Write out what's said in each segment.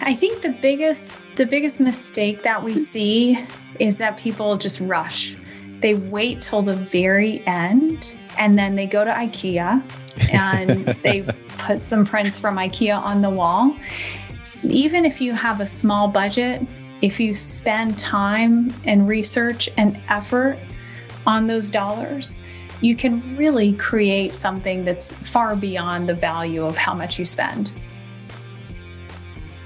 I think the biggest the biggest mistake that we see is that people just rush. They wait till the very end and then they go to IKEA and they put some prints from IKEA on the wall. Even if you have a small budget, if you spend time and research and effort on those dollars, you can really create something that's far beyond the value of how much you spend.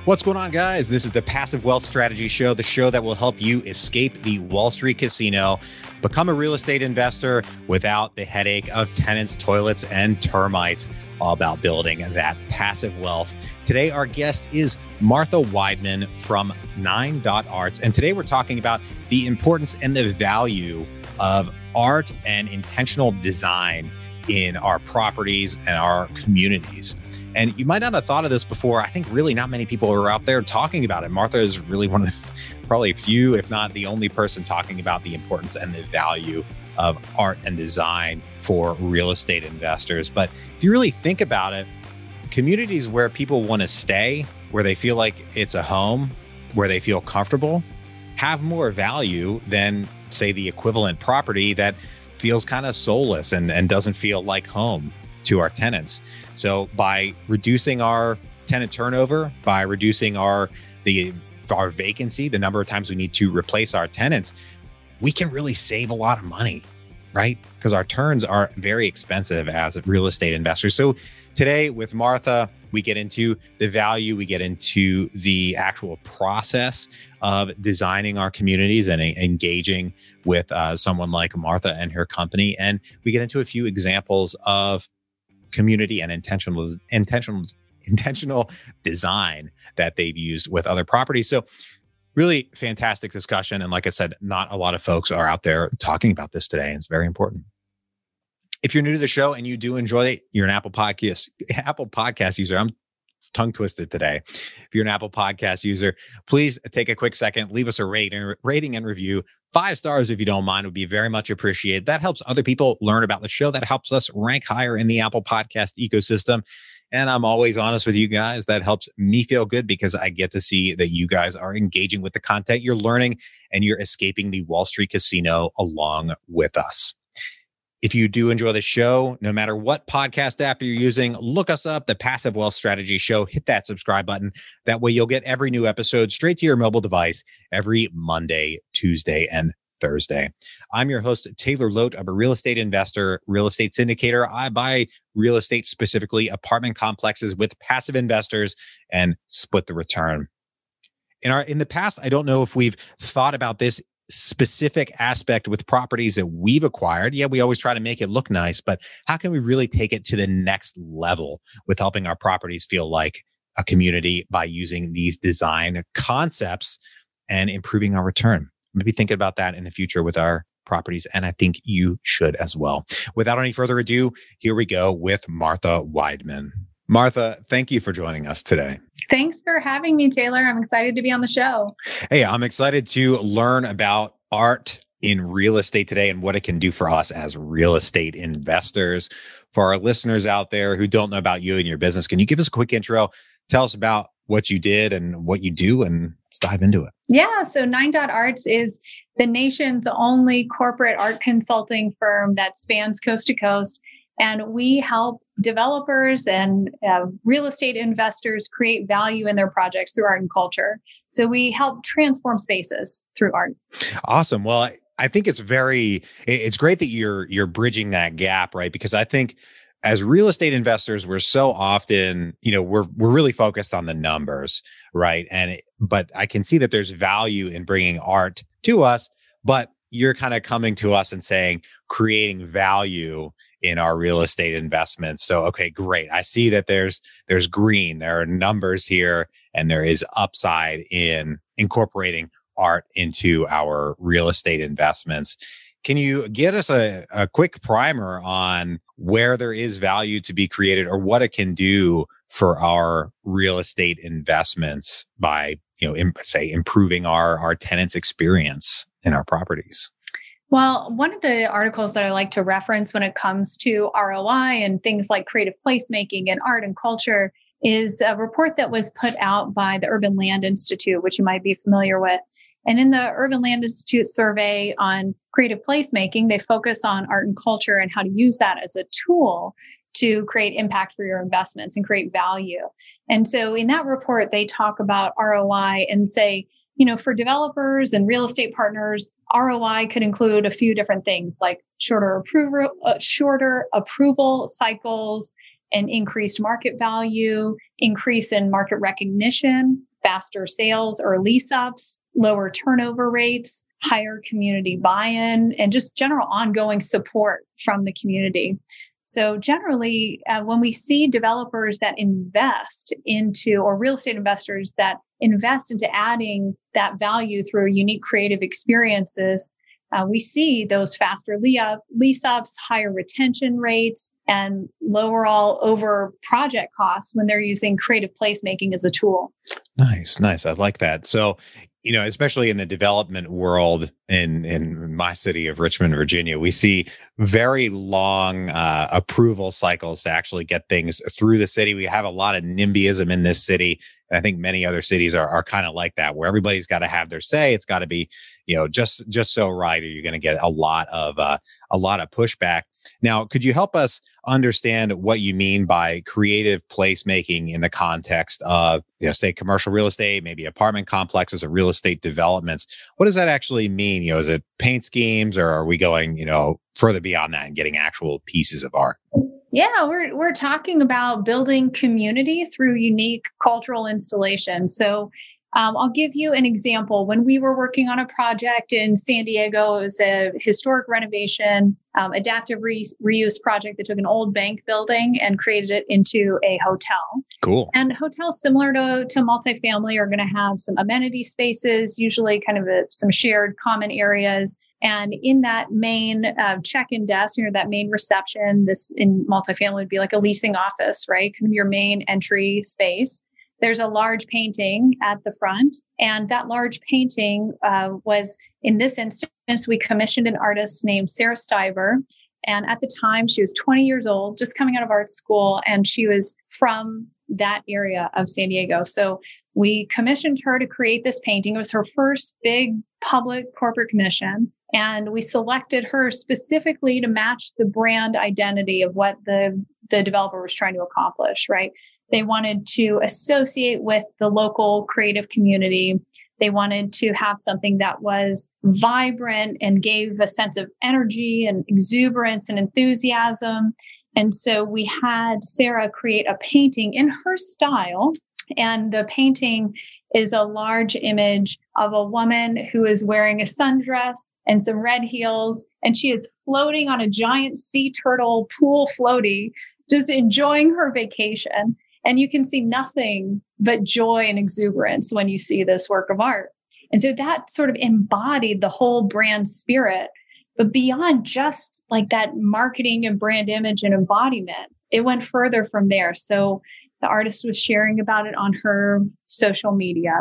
What's going on, guys? This is the Passive Wealth Strategy Show, the show that will help you escape the Wall Street casino, become a real estate investor without the headache of tenants, toilets, and termites. All about building that passive wealth. Today, our guest is Martha Weidman from Nine Dot Arts. And today, we're talking about the importance and the value of art and intentional design in our properties and our communities. And you might not have thought of this before. I think really not many people are out there talking about it. Martha is really one of the probably few, if not the only person talking about the importance and the value of art and design for real estate investors. But if you really think about it, communities where people want to stay, where they feel like it's a home, where they feel comfortable, have more value than, say, the equivalent property that feels kind of soulless and, and doesn't feel like home to our tenants. So by reducing our tenant turnover, by reducing our the our vacancy, the number of times we need to replace our tenants, we can really save a lot of money, right? Because our turns are very expensive as real estate investors. So today with Martha, we get into the value, we get into the actual process of designing our communities and engaging with uh, someone like Martha and her company. And we get into a few examples of community and intentional intentional intentional design that they've used with other properties. So really fantastic discussion. And like I said, not a lot of folks are out there talking about this today. It's very important. If you're new to the show and you do enjoy it, you're an Apple Podcast Apple Podcast user. I'm tongue twisted today. If you're an Apple Podcast user, please take a quick second, leave us a rating, rating and review. Five stars, if you don't mind, would be very much appreciated. That helps other people learn about the show. That helps us rank higher in the Apple Podcast ecosystem. And I'm always honest with you guys. That helps me feel good because I get to see that you guys are engaging with the content you're learning and you're escaping the Wall Street casino along with us. If you do enjoy the show, no matter what podcast app you're using, look us up, the Passive Wealth Strategy Show. Hit that subscribe button. That way, you'll get every new episode straight to your mobile device every Monday, Tuesday, and Thursday. I'm your host, Taylor Loht. I'm a real estate investor, real estate syndicator. I buy real estate, specifically apartment complexes with passive investors and split the return. In our in the past, I don't know if we've thought about this specific aspect with properties that we've acquired. Yeah, we always try to make it look nice, but how can we really take it to the next level with helping our properties feel like a community by using these design concepts and improving our return? Maybe thinking about that in the future with our properties. And I think you should as well. Without any further ado, here we go with Martha Weidman. Martha, thank you for joining us today. Thanks for having me, Taylor. I'm excited to be on the show. Hey, I'm excited to learn about art in real estate today and what it can do for us as real estate investors. For our listeners out there who don't know about you and your business, can you give us a quick intro? Tell us about what you did and what you do, and let's dive into it. Yeah. So Nine Dot Arts is the nation's only corporate art consulting firm that spans coast to coast. And we help developers and uh, real estate investors create value in their projects through art and culture. So we help transform spaces through art. Awesome. Well, I, I think it's very it's great that you're you're bridging that gap, right? Because I think as real estate investors, we're so often, you know, we're we're really focused on the numbers, right? And it, but I can see that there's value in bringing art to us, but you're kind of coming to us and saying creating value in our real estate investments. So okay, great. I see that there's there's green, there are numbers here and there is upside in incorporating art into our real estate investments. Can you get us a, a quick primer on where there is value to be created or what it can do for our real estate investments by, you know, say improving our, our tenants experience in our properties? Well, one of the articles that I like to reference when it comes to ROI and things like creative placemaking and art and culture is a report that was put out by the Urban Land Institute, which you might be familiar with. And in the Urban Land Institute survey on creative placemaking, they focus on art and culture and how to use that as a tool to create impact for your investments and create value. And so in that report, they talk about ROI and say, you know, for developers and real estate partners, ROI could include a few different things like shorter approval, uh, shorter approval cycles, and increased market value, increase in market recognition, faster sales or lease ups, lower turnover rates, higher community buy-in, and just general ongoing support from the community. So generally, uh, when we see developers that invest into, or real estate investors that invest into adding that value through unique creative experiences, uh, we see those faster lease ups, higher retention rates, and lower all over project costs when they're using creative placemaking as a tool. Nice, nice. I like that. So, you know, especially in the development world in in my city of Richmond, Virginia, we see very long uh, approval cycles to actually get things through the city. We have a lot of NIMBYism in this city, and I think many other cities are are kind of like that, where everybody's got to have their say. It's got to be, you know, just just so right, or you're going to get a lot of uh, a lot of pushback. Now, could you help us understand what you mean by creative placemaking in the context of, you know, say commercial real estate, maybe apartment complexes or real estate developments? What does that actually mean? You know, is it paint schemes or are we going, you know, further beyond that and getting actual pieces of art? Yeah, we're we're talking about building community through unique cultural installations. So um, I'll give you an example. When we were working on a project in San Diego, it was a historic renovation, um, adaptive re- reuse project that took an old bank building and created it into a hotel. Cool. And hotels similar to, to multifamily are going to have some amenity spaces, usually kind of a, some shared common areas. And in that main uh, check-in desk, you know, that main reception, this in multifamily would be like a leasing office, right? Kind of your main entry space there's a large painting at the front. And that large painting uh, was, in this instance, we commissioned an artist named Sarah Stiver. And at the time, she was 20 years old, just coming out of art school, and she was from that area of San Diego. So we commissioned her to create this painting. It was her first big public corporate commission. And we selected her specifically to match the brand identity of what the, the developer was trying to accomplish, right? They wanted to associate with the local creative community. They wanted to have something that was vibrant and gave a sense of energy and exuberance and enthusiasm. And so we had Sarah create a painting in her style. And the painting is a large image of a woman who is wearing a sundress and some red heels. And she is floating on a giant sea turtle pool floaty, just enjoying her vacation. And you can see nothing but joy and exuberance when you see this work of art. And so that sort of embodied the whole brand spirit. But beyond just like that marketing and brand image and embodiment, it went further from there. So the artist was sharing about it on her social media.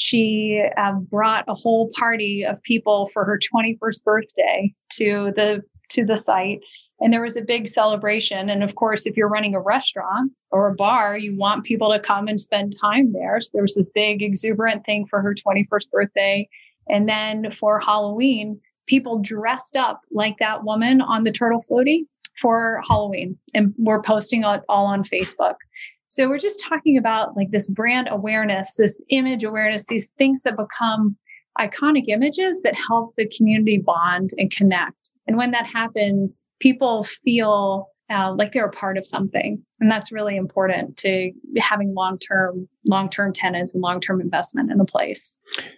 She uh, brought a whole party of people for her 21st birthday to the to the site and there was a big celebration. And of course, if you're running a restaurant or a bar, you want people to come and spend time there. So there was this big exuberant thing for her 21st birthday. And then for Halloween, people dressed up like that woman on the turtle floaty for Halloween. And we're posting it all on Facebook. So we're just talking about like this brand awareness, this image awareness, these things that become iconic images that help the community bond and connect. And when that happens, people feel uh, like they're a part of something. And that's really important to having long-term, long-term tenants and long-term investment in a place.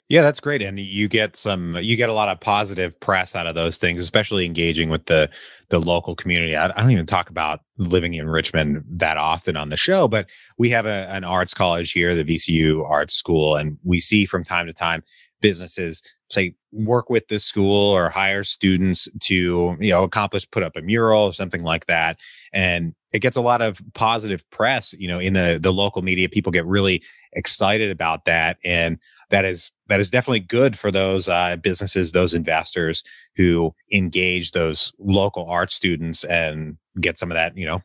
Yeah, that's great. And you get some, you get a lot of positive press out of those things, especially engaging with the, the local community. I, I don't even talk about living in Richmond that often on the show, but we have a, an arts college here, the VCU Arts School, and we see from time to time businesses say work with the school or hire students to you know accomplish put up a mural or something like that and it gets a lot of positive press you know in the the local media people get really excited about that and that is that is definitely good for those uh, businesses those investors who engage those local art students and get some of that you know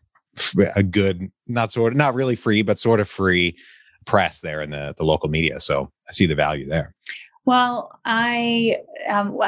a good, not sort of, not really free, but sort of free press there in the, the local media. So I see the value there. Well, I um,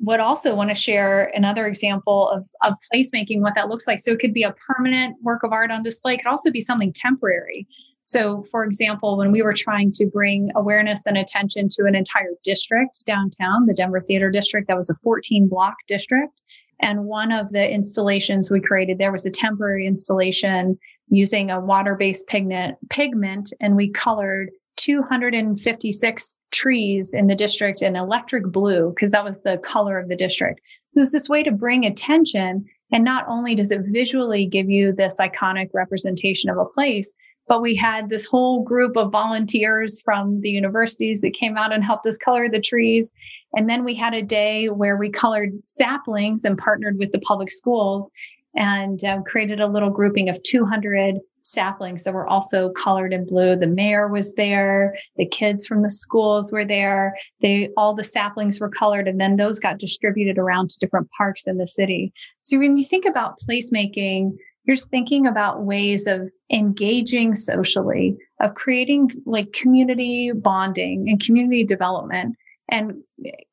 would also want to share another example of, of placemaking, what that looks like. So it could be a permanent work of art on display. It could also be something temporary. So, for example, when we were trying to bring awareness and attention to an entire district downtown, the Denver Theater District, that was a 14 block district. And one of the installations we created there was a temporary installation using a water-based pigment, pigment, and we colored 256 trees in the district in electric blue because that was the color of the district. It was this way to bring attention. And not only does it visually give you this iconic representation of a place, but we had this whole group of volunteers from the universities that came out and helped us color the trees. And then we had a day where we colored saplings and partnered with the public schools and uh, created a little grouping of 200 saplings that were also colored in blue. The mayor was there. The kids from the schools were there. They, all the saplings were colored and then those got distributed around to different parks in the city. So when you think about placemaking, you're thinking about ways of engaging socially, of creating like community bonding and community development. And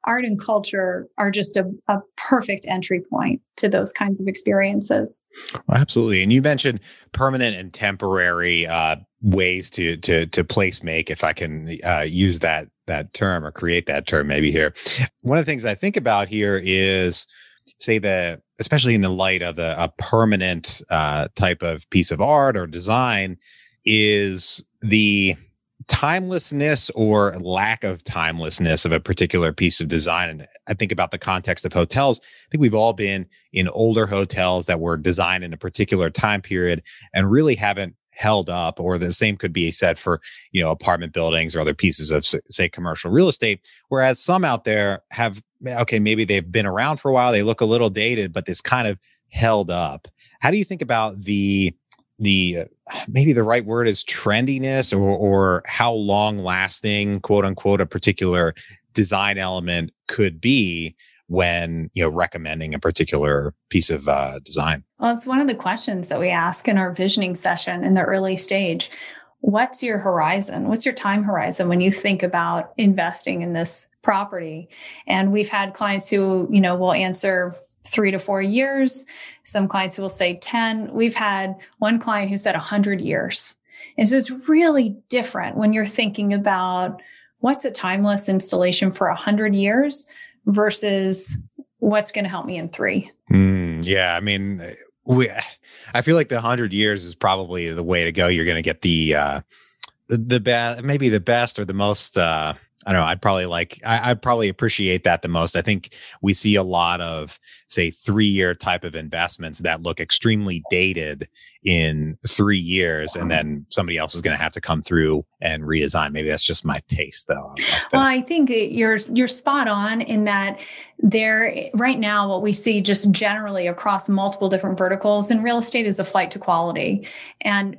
art and culture are just a, a perfect entry point to those kinds of experiences. Absolutely. And you mentioned permanent and temporary uh, ways to to to place make, if I can uh, use that that term or create that term maybe here. One of the things I think about here is say the especially in the light of a, a permanent uh, type of piece of art or design, is the timelessness or lack of timelessness of a particular piece of design. And I think about the context of hotels. I think we've all been in older hotels that were designed in a particular time period and really haven't held up or the same could be said for you know apartment buildings or other pieces of say commercial real estate whereas some out there have eh, okay maybe they've been around for a while they look a little dated but this kind of held up how do you think about the the maybe the right word is trendiness or or how long lasting quote unquote a particular design element could be when you know recommending a particular piece of uh, design. Well it's one of the questions that we ask in our visioning session in the early stage. What's your horizon? What's your time horizon when you think about investing in this property? And we've had clients who you know will answer three to four years. Some clients will say 10. We've had one client who said 100 years. And so it's really different when you're thinking about what's a timeless installation for 100 years versus what's going to help me in three. Mm, yeah. I mean, we, I feel like the 100 years is probably the way to go. You're going to get the, uh, the, best, maybe the best or the most, uh, I don't know. I'd probably like, I, would probably appreciate that the most. I think we see a lot of, say, three year type of investments that look extremely dated in three years. And then somebody else is going to have to come through and redesign. Maybe that's just my taste though. Well, I think you're, you're spot on in that there right now, what we see just generally across multiple different verticals in real estate is a flight to quality. And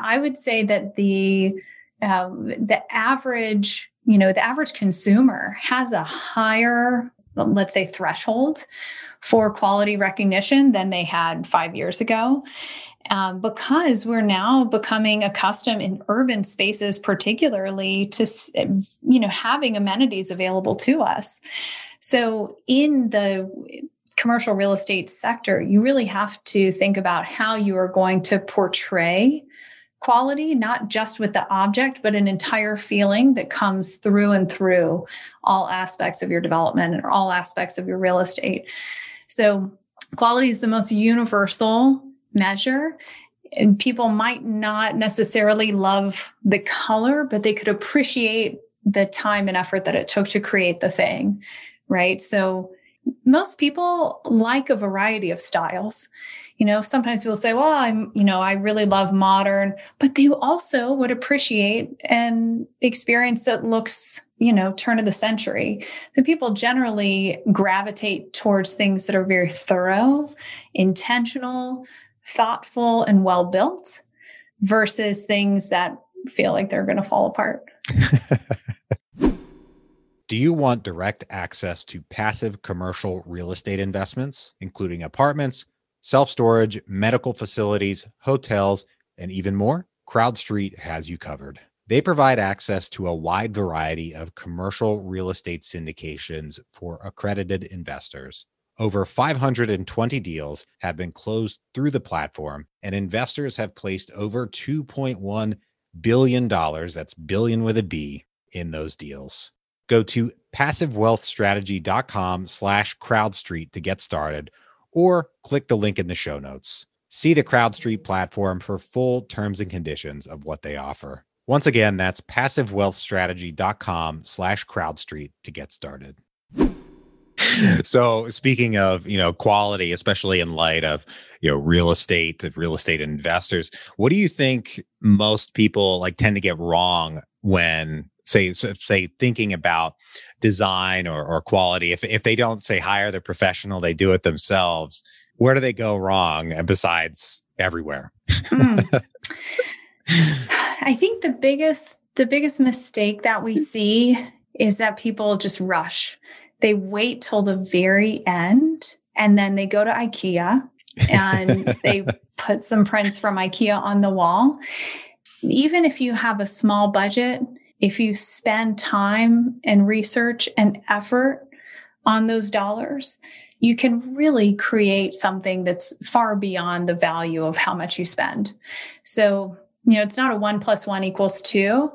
I would say that the, um, the average you know, the average consumer has a higher, let's say, threshold for quality recognition than they had five years ago. Um, because we're now becoming accustomed in urban spaces, particularly to, you know, having amenities available to us. So in the commercial real estate sector, you really have to think about how you are going to portray quality, not just with the object, but an entire feeling that comes through and through all aspects of your development and all aspects of your real estate. So, quality is the most universal measure. And people might not necessarily love the color, but they could appreciate the time and effort that it took to create the thing, right? So, most people like a variety of styles you know sometimes people say well i'm you know i really love modern but they also would appreciate an experience that looks you know turn of the century. So people generally gravitate towards things that are very thorough intentional thoughtful and well built versus things that feel like they're going to fall apart. Do you want direct access to passive commercial real estate investments, including apartments, self storage, medical facilities, hotels, and even more, CrowdStreet has you covered. They provide access to a wide variety of commercial real estate syndications for accredited investors. Over 520 deals have been closed through the platform, and investors have placed over $2.1 billion, that's billion with a B, in those deals. Go to passivewealthstrategy.com slash crowdstreet to get started, or click the link in the show notes. See the CrowdStreet mm. platform for full terms and conditions of what they offer. Once again, that's passivewealthstrategy.com slash crowdstreet to get started. so speaking of you know quality especially in light of you know real estate real estate investors what do you think most people like tend to get wrong when say say thinking about design or, or quality? If, if they don't say hire the professional they do it themselves where do they go wrong besides everywhere? Mm. i think the biggest the biggest mistake that we see is that people just rush they wait till the very end and then they go to ikea and they put some prints from ikea on the wall even if you have a small budget if you spend time and research and effort on those dollars, you can really create something that's far beyond the value of how much you spend. So, you know, it's not a one plus one equals two.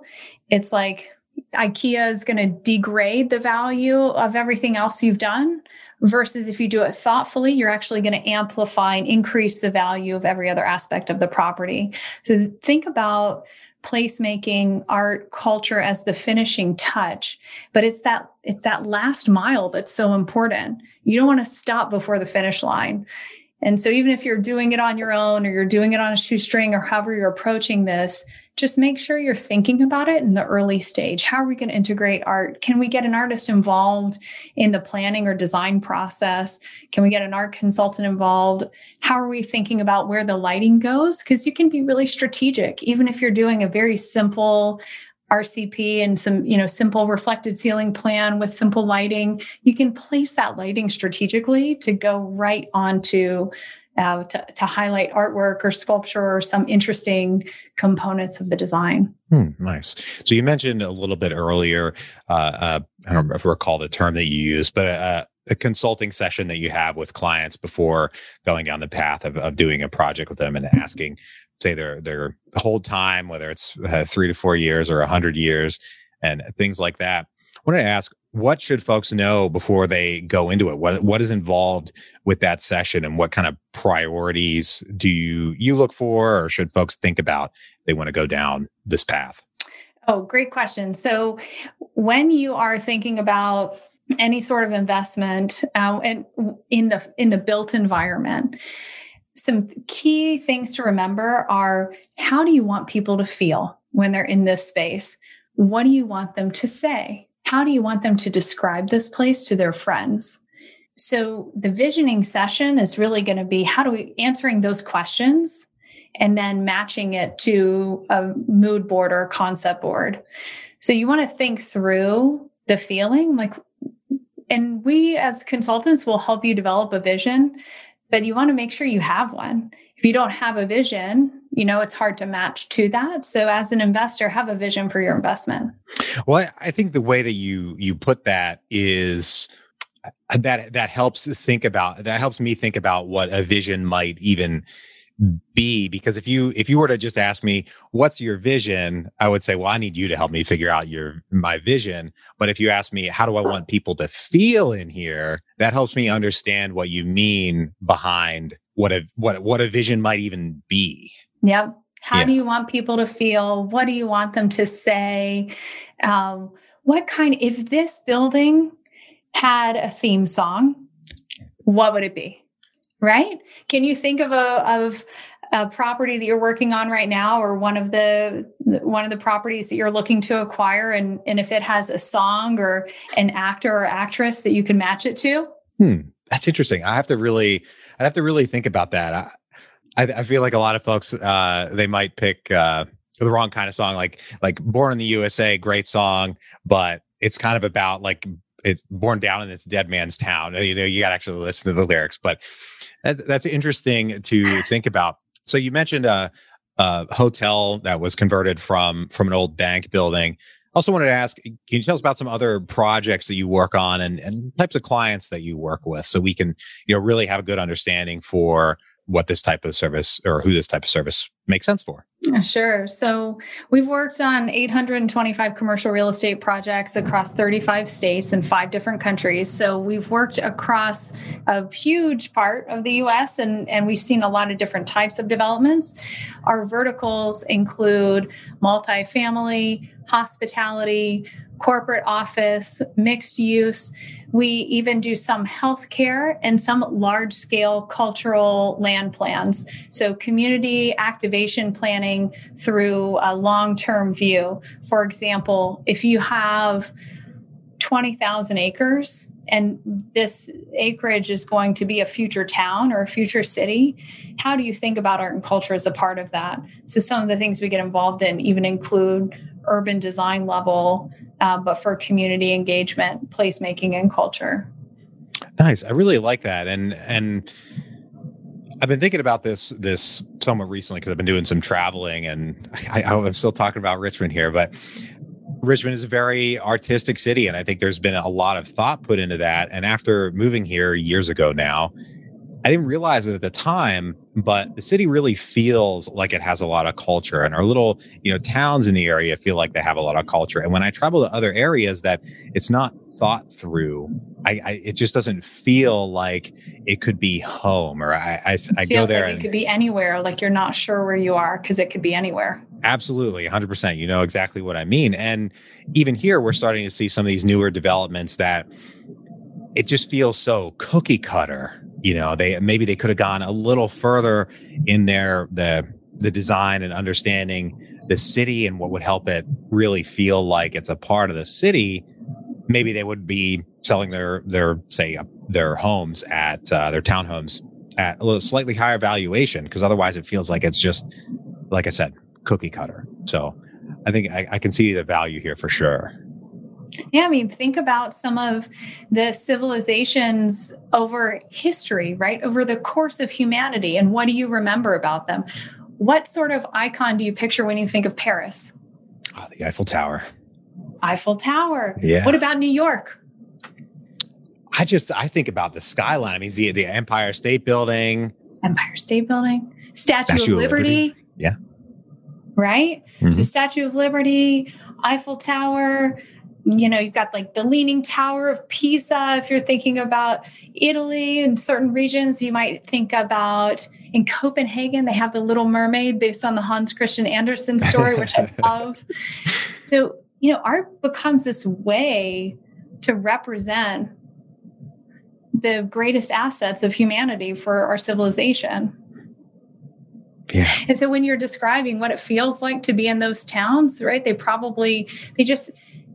It's like IKEA is going to degrade the value of everything else you've done versus if you do it thoughtfully, you're actually going to amplify and increase the value of every other aspect of the property. So think about placemaking art culture as the finishing touch but it's that it's that last mile that's so important you don't want to stop before the finish line and so even if you're doing it on your own or you're doing it on a shoestring or however you're approaching this just make sure you're thinking about it in the early stage. How are we going to integrate art? Can we get an artist involved in the planning or design process? Can we get an art consultant involved? How are we thinking about where the lighting goes? Because you can be really strategic, even if you're doing a very simple RCP and some, you know, simple reflected ceiling plan with simple lighting, you can place that lighting strategically to go right onto uh, to, to highlight artwork or sculpture or some interesting components of the design. Hmm, nice. So you mentioned a little bit earlier, uh, uh, I don't remember, recall the term that you used, but uh, a consulting session that you have with clients before going down the path of, of doing a project with them and asking, say their their whole time, whether it's uh, three to four years or a hundred years, and things like that. I want to ask, what should folks know before they go into it? What what is involved with that session and what kind of priorities do you you look for or should folks think about they want to go down this path? Oh great question. So when you are thinking about any sort of investment uh, and in the in the built environment some key things to remember are how do you want people to feel when they're in this space? What do you want them to say how do you want them to describe this place to their friends? So the visioning session is really going to be how do we answering those questions and then matching it to a mood board or concept board. So you want to think through the feeling like and we as consultants will help you develop a vision, but you want to make sure you have one. If you don't have a vision, you know it's hard to match to that. So as an investor have a vision for your investment. Well i think the way that you you put that is uh, that that helps think about that helps me think about what a vision might even be. Because if you if you were to just ask me what's your vision? I would say well i need you to help me figure out your my vision. But if you ask me how do i want people to feel in here? that helps me understand what you mean behind what a what what a vision might even be Yep. How yeah. do you want people to feel? What do you want them to say? Um, what kind, if this building had a theme song, what would it be? Right? Can you think of a, of a property that you're working on right now or one of the one of the properties that you're looking to acquire and and if it has a song or an actor or actress that you can match it to hmm that's interesting i have to really i'd have to really think about that I, I, I feel like a lot of folks uh, they might pick uh, the wrong kind of song, like like "Born in the USA," great song, but it's kind of about like it's born down in this dead man's town. You know, you got to actually listen to the lyrics, but that, that's interesting to think about. So you mentioned a, a, hotel that was converted from from an old bank building. Also wanted to ask, can you tell us about some other projects that you work on and, and types of clients that you work with, so we can you know really have a good understanding for what this type of service or who this type of service makes sense for. Sure. So we've worked on 825 commercial real estate projects across 35 states and five different countries. So we've worked across a huge part of the US and, and we've seen a lot of different types of developments. Our verticals include multifamily, hospitality, corporate office, mixed use. We even do some healthcare and some large scale cultural land plans. So, community activation planning through a long term view. For example, if you have 20,000 acres and this acreage is going to be a future town or a future city, how do you think about art and culture as a part of that? So, some of the things we get involved in even include urban design level, uh, but for community engagement, placemaking, and culture. Nice. I really like that. And, and, I've been thinking about this this somewhat recently because I've been doing some traveling, and I, I'm still talking about Richmond here. But Richmond is a very artistic city, and I think there's been a lot of thought put into that. And after moving here years ago now, I didn't realize it at the time, but the city really feels like it has a lot of culture, and our little, you know, towns in the area feel like they have a lot of culture. And when I travel to other areas that it's not thought through, I, I it just doesn't feel like it could be home. Or I, I, I go there, like and, it could be anywhere. Like you're not sure where you are because it could be anywhere. Absolutely, 100%. You know exactly what I mean. And even here, we're starting to see some of these newer developments that it just feels so cookie cutter you know they maybe they could have gone a little further in their the the design and understanding the city and what would help it really feel like it's a part of the city. Maybe they would be selling their their say uh, their homes at uh, their townhomes at a little slightly higher valuation because otherwise it feels like it's just like i said cookie cutter. So i think I, I can see the value here for sure yeah, I mean, think about some of the civilizations over history, right? Over the course of humanity. And what do you remember about them? What sort of icon do you picture when you think of Paris? Oh, the Eiffel Tower. Eiffel Tower. Yeah. What about New York? I just I think about the skyline. I mean, the the Empire State Building, Empire State Building, Statue, Statue of, Liberty. Liberty. Yeah. Right. Mm-hmm. So Statue of Liberty, Eiffel Tower you know, you've got like the Leaning Tower of Pisa. If you're thinking about Italy and certain regions, you might think about in Copenhagen, they have the Little Mermaid based on the Hans Christian Andersen story, which I love. So, you know, art becomes this way to represent the greatest assets of humanity for our civilization. Yeah. And so when you're describing what it feels like to be in those towns, right? They probably they just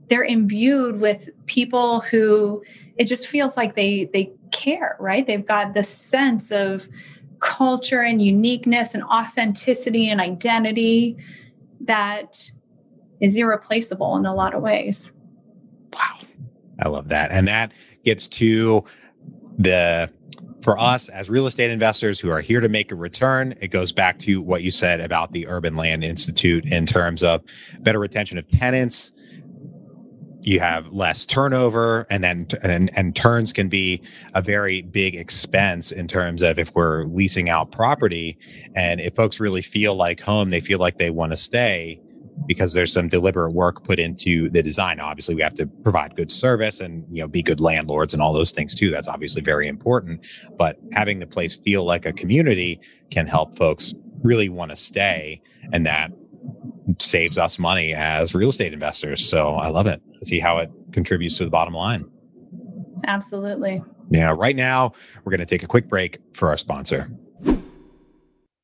they're imbued with people who it just feels like they they care right? They've got this sense of culture and uniqueness and authenticity and identity that is irreplaceable in a lot of ways. Wow. I love that. And that gets to the for us as real estate investors who are here to make a return, it goes back to what you said about the Urban Land Institute in terms of better retention of tenants, you have less turnover and then and, and turns can be a very big expense in terms of if we're leasing out property. And if folks really feel like home they feel like they want to stay because there's some deliberate work put into the design. Obviously we have to provide good service and you know be good landlords and all those things too. That's obviously very important. But having the place feel like a community can help folks really want to stay and that saves us money as real estate investors. So I love it. See how it contributes to the bottom line. Absolutely. Yeah. Right now, we're going to take a quick break for our sponsor.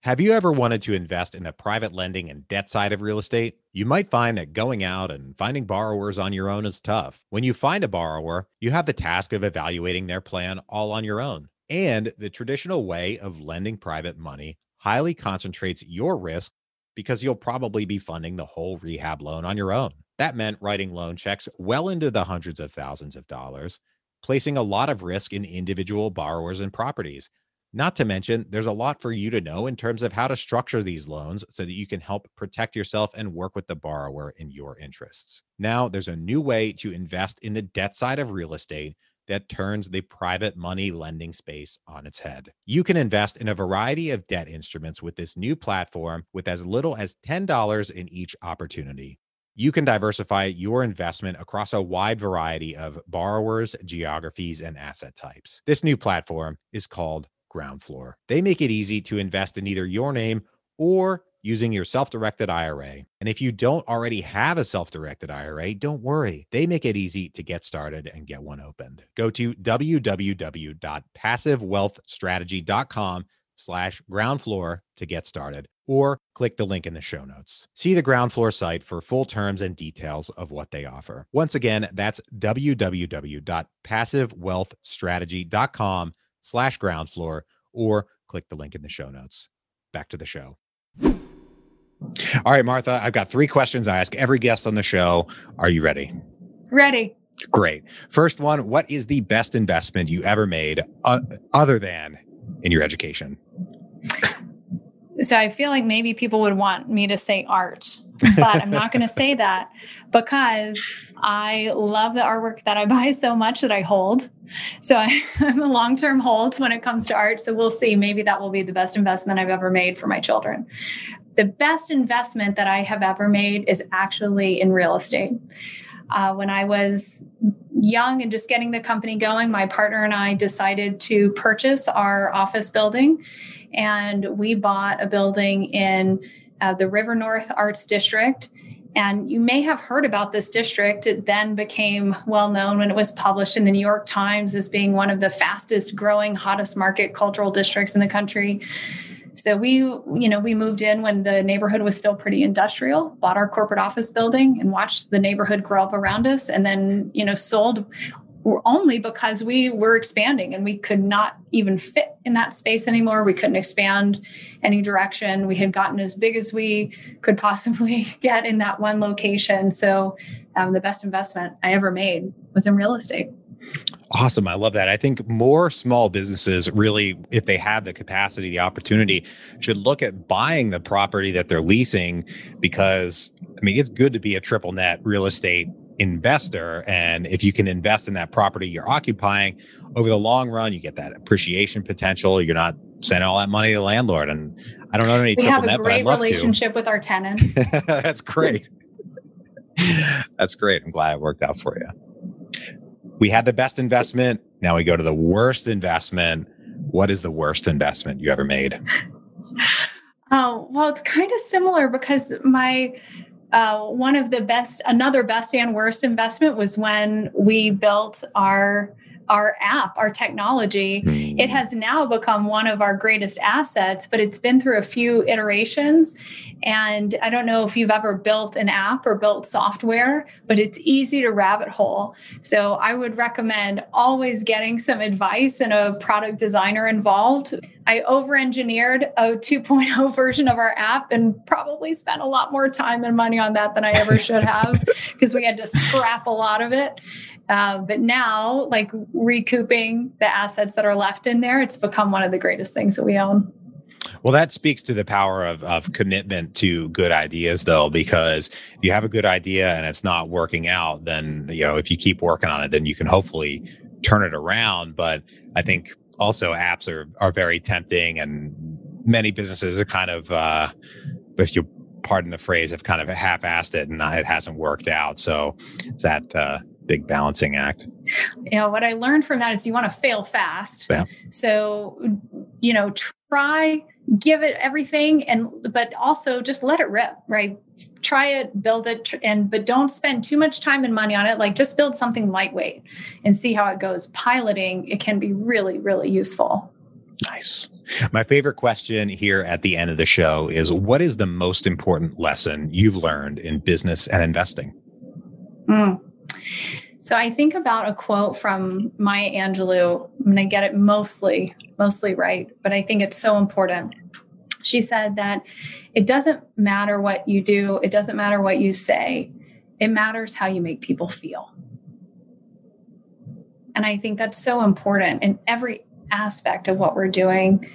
Have you ever wanted to invest in the private lending and debt side of real estate? You might find that going out and finding borrowers on your own is tough. When you find a borrower, you have the task of evaluating their plan all on your own. And the traditional way of lending private money highly concentrates your risk because you'll probably be funding the whole rehab loan on your own. That meant writing loan checks well into the hundreds of thousands of dollars, placing a lot of risk in individual borrowers and properties. Not to mention, there's a lot for you to know in terms of how to structure these loans so that you can help protect yourself and work with the borrower in your interests. Now, there's a new way to invest in the debt side of real estate that turns the private money lending space on its head. You can invest in a variety of debt instruments with this new platform with as little as $10 in each opportunity. You can diversify your investment across a wide variety of borrowers, geographies, and asset types. This new platform is called Ground Floor. They make it easy to invest in either your name or using your self directed IRA. And if you don't already have a self directed IRA, don't worry. They make it easy to get started and get one opened. Go to www.passivewealthstrategy.com slash ground floor to get started or click the link in the show notes. See the ground floor site for full terms and details of what they offer. Once again, that's www.passivewealthstrategy.com slash ground floor or click the link in the show notes. Back to the show. All right, Martha, I've got three questions I ask every guest on the show. Are you ready? Ready. Great. First one What is the best investment you ever made uh, other than in your education? So I feel like maybe people would want me to say art, but I'm not going to say that because I love the artwork that I buy so much that I hold. So I, am a long term hold when it comes to art. So we'll see. Maybe that will be the best investment I've ever made for my children. The best investment that I have ever made is actually in real estate. Uh, when I was young and just getting the company going, my partner and I decided to purchase our office building. And we bought a building in uh, the River North Arts District. And you may have heard about this district. It then became well known when it was published in the New York Times as being one of the fastest growing, hottest market cultural districts in the country. So we, you know, we moved in when the neighborhood was still pretty industrial, bought our corporate office building and watched the neighborhood grow up around us and then, you know, sold only because we were expanding and we could not even fit in that space anymore. We couldn't expand any direction. We had gotten as big as we could possibly get in that one location. So, um, the best investment I ever made was in real estate. Awesome. I love that. I think more small businesses really, if they have the capacity, the opportunity, should look at buying the property that they're leasing because, I mean, it's good to be a triple net real estate investor. And if you can invest in that property you're occupying over the long run, you get that appreciation potential. You're not sending all that money to the landlord. And I don't know any we triple have a net, great but I'd love relationship to. with our tenants. That's great. That's great. I'm glad it worked out for you we had the best investment. Now we go to the worst investment. What is the worst investment you ever made? Oh, well, it's kind of similar because my uh, one of the best, another best and worst investment was when we built our our app, our technology. It hmm. has now become one of our greatest assets, but it's been through a few iterations. And I don't know if you've ever built an app or built software, but it's easy to rabbit hole. So I would recommend always getting some advice and a product designer involved. I over engineered a 2.0 version of our app and probably spent a lot more time and money on that than I ever should have because we had to scrap a lot of it. Uh, but now, like recouping the assets that are left in there, it's become one of the greatest things that we own. Well, that speaks to the power of, of commitment to good ideas, though, because if you have a good idea and it's not working out, then, you know, if you keep working on it, then you can hopefully turn it around. But I think also apps are, are very tempting and many businesses are kind of, uh, if you pardon the phrase, have kind of half assed it and it hasn't worked out. So it's that, uh, big balancing act. You know, what I learned from that is you want to fail fast. Yeah. So, you know, try, give it everything, and but also just let it rip, right? Try it, build it, and but don't spend too much time and money on it. Like just build something lightweight and see how it goes. Piloting it can be really, really useful. Nice. My favorite question here at the end of the show is what is the most important lesson you've learned in business and investing? Mm. So I think about a quote from Maya Angelou. and to get it mostly, mostly right, but I think it's so important. She said that it doesn't matter what you do, it doesn't matter what you say. it matters how you make people feel. And I think that's so important in every aspect of what we're doing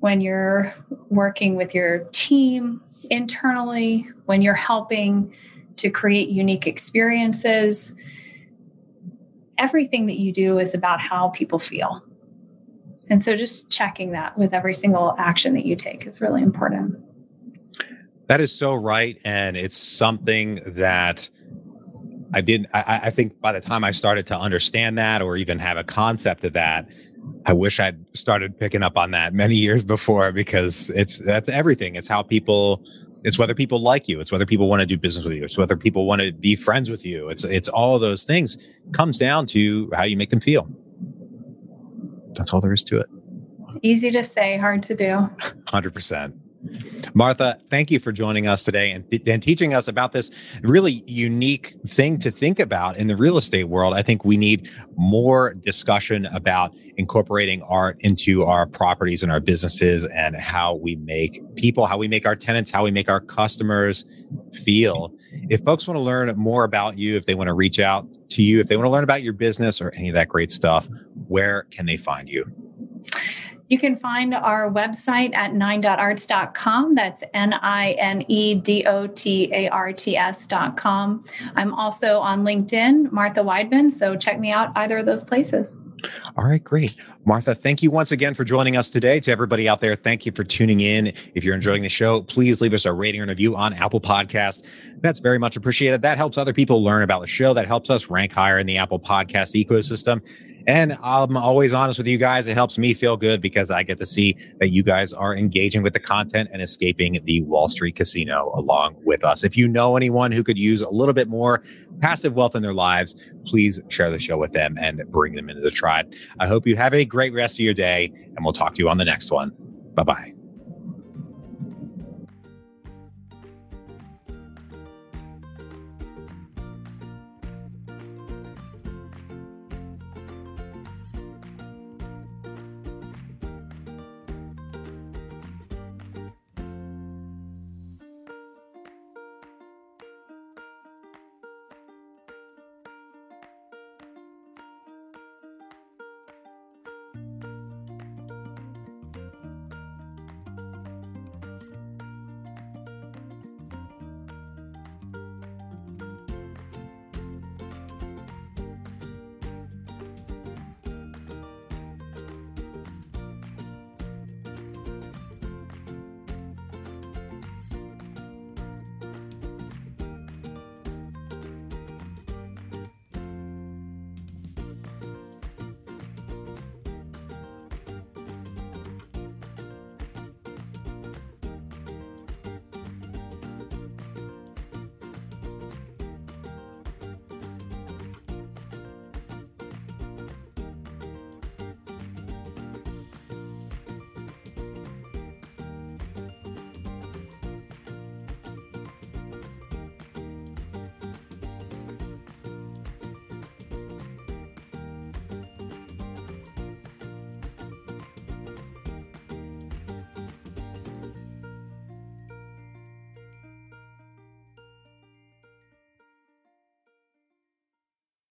when you're working with your team internally, when you're helping to create unique experiences. Everything that you do is about how people feel. And so just checking that with every single action that you take is really important. That is so right. And it's something that I didn't, I, I, think by the time I started to understand that or even have a concept of that, I wish I'd started picking up on that many years before because it's that's everything. It's how people it's whether people like you, it's whether people want to do business with you, it's whether people want to be friends with you. It's it's all those things comes down to how you make them feel. That's all there is to it. Easy to say, hard to do. 100%. Martha, thank you for joining us today and, and teaching us about this really unique thing to think about in the real estate world. I think we need more discussion about incorporating art into our properties and our businesses and how we make people, how we make our tenants, how we make our customers feel. If folks want to learn more about you, if they want to reach out to you, if they want to learn about your business or any of that great stuff, where can they find you? You can find our website at nine.arts.com. That's N I N E D O T A R T S.com. I'm also on LinkedIn, Martha Weidmann. So check me out either of those places. All right, great. Martha, thank you once again for joining us today. To everybody out there, thank you for tuning in. If you're enjoying the show, please leave us a rating and review on Apple Podcasts. That's very much appreciated. That helps other people learn about the show. That helps us rank higher in the Apple Podcast ecosystem. And I'm always honest with you guys. It helps me feel good because I get to see that you guys are engaging with the content and escaping the Wall Street casino along with us. If you know anyone who could use a little bit more passive wealth in their lives, please share the show with them and bring them into the tribe. I hope you have a great rest of your day, and we'll talk to you on the next one. Bye bye.